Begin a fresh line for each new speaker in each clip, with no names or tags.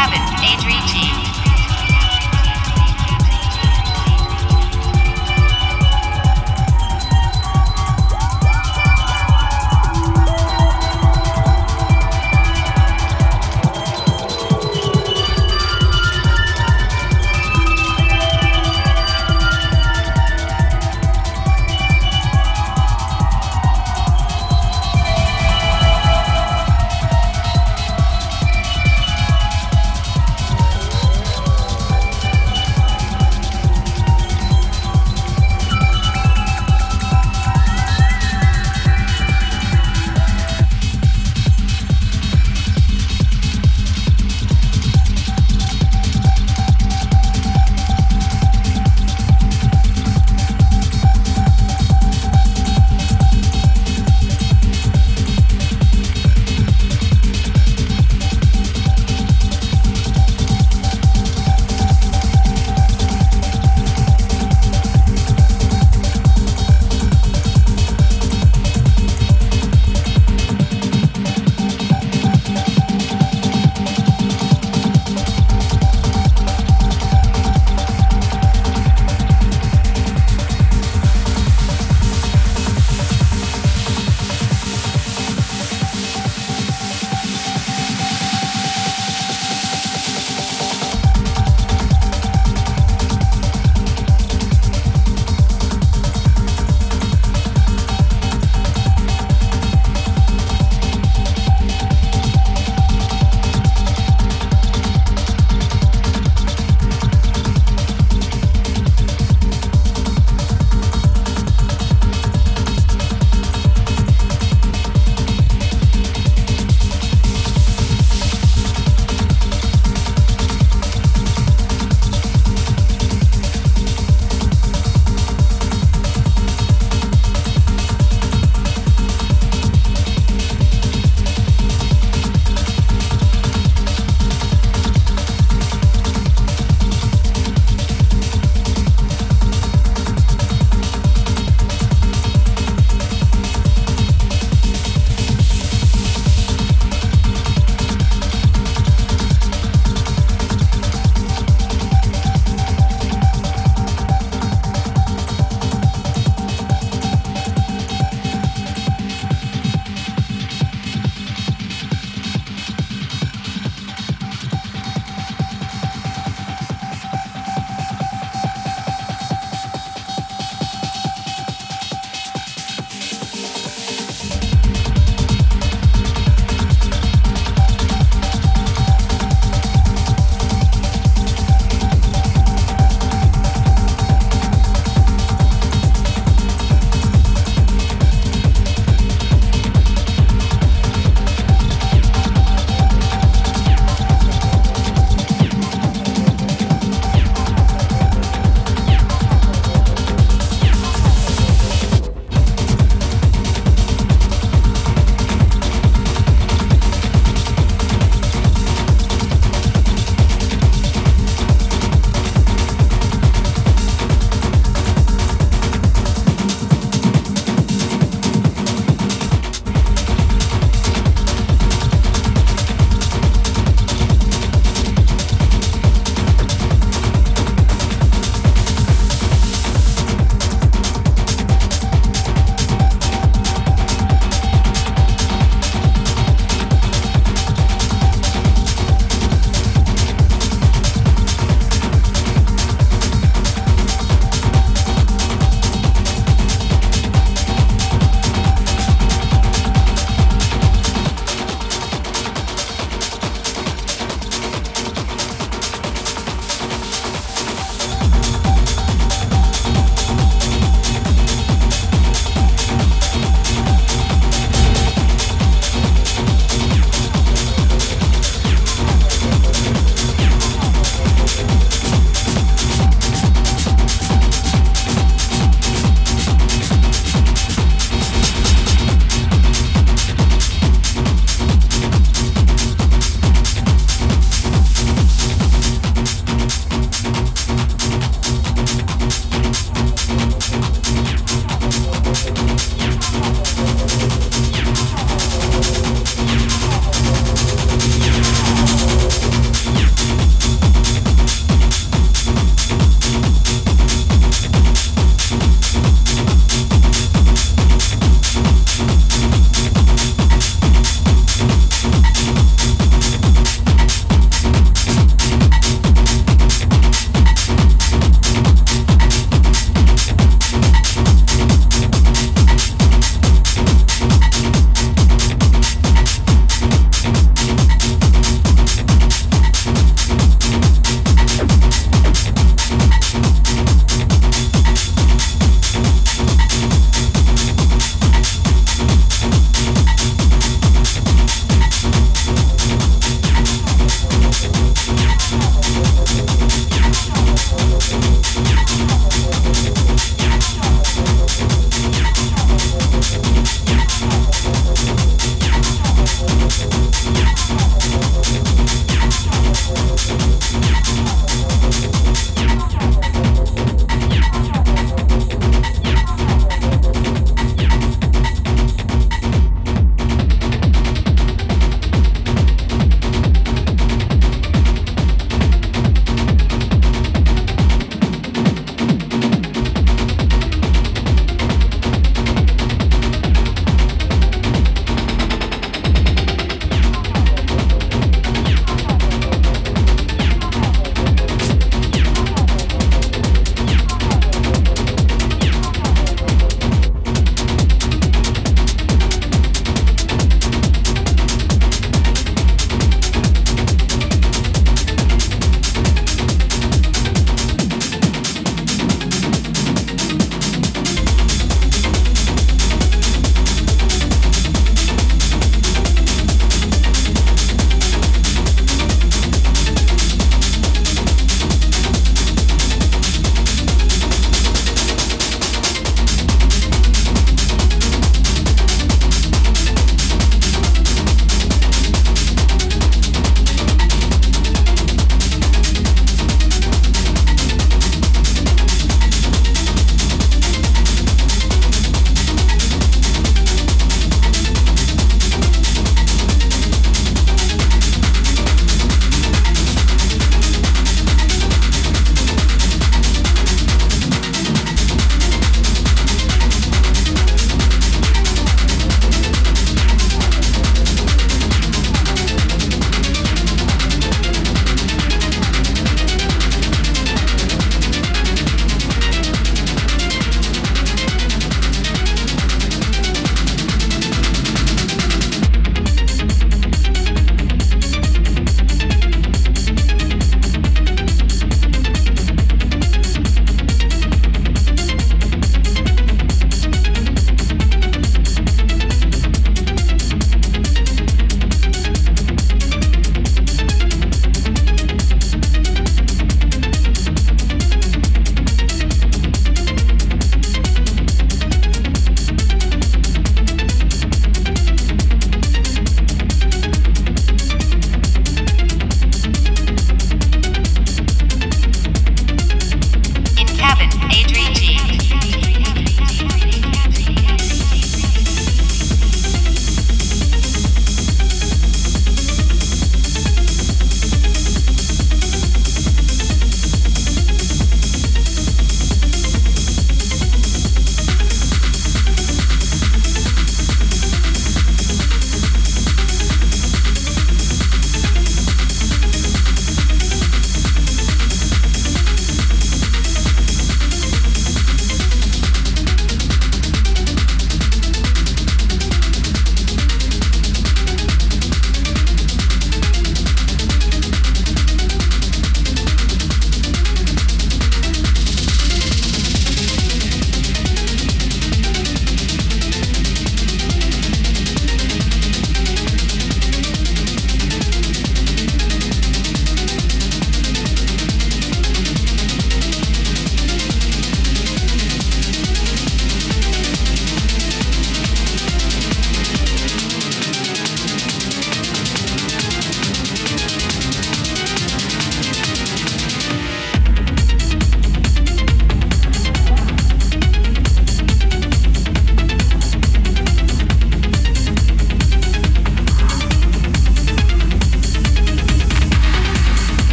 Cabin, Adri G.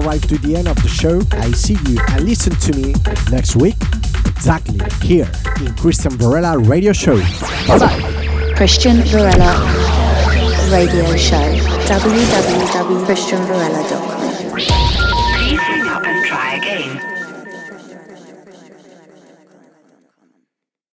arrived to the end of the show. I see you and listen to me next week, exactly here in Cristian Varela Radio Show. Bye bye.
Cristian Varela Radio Show. www.cristianvarela.com.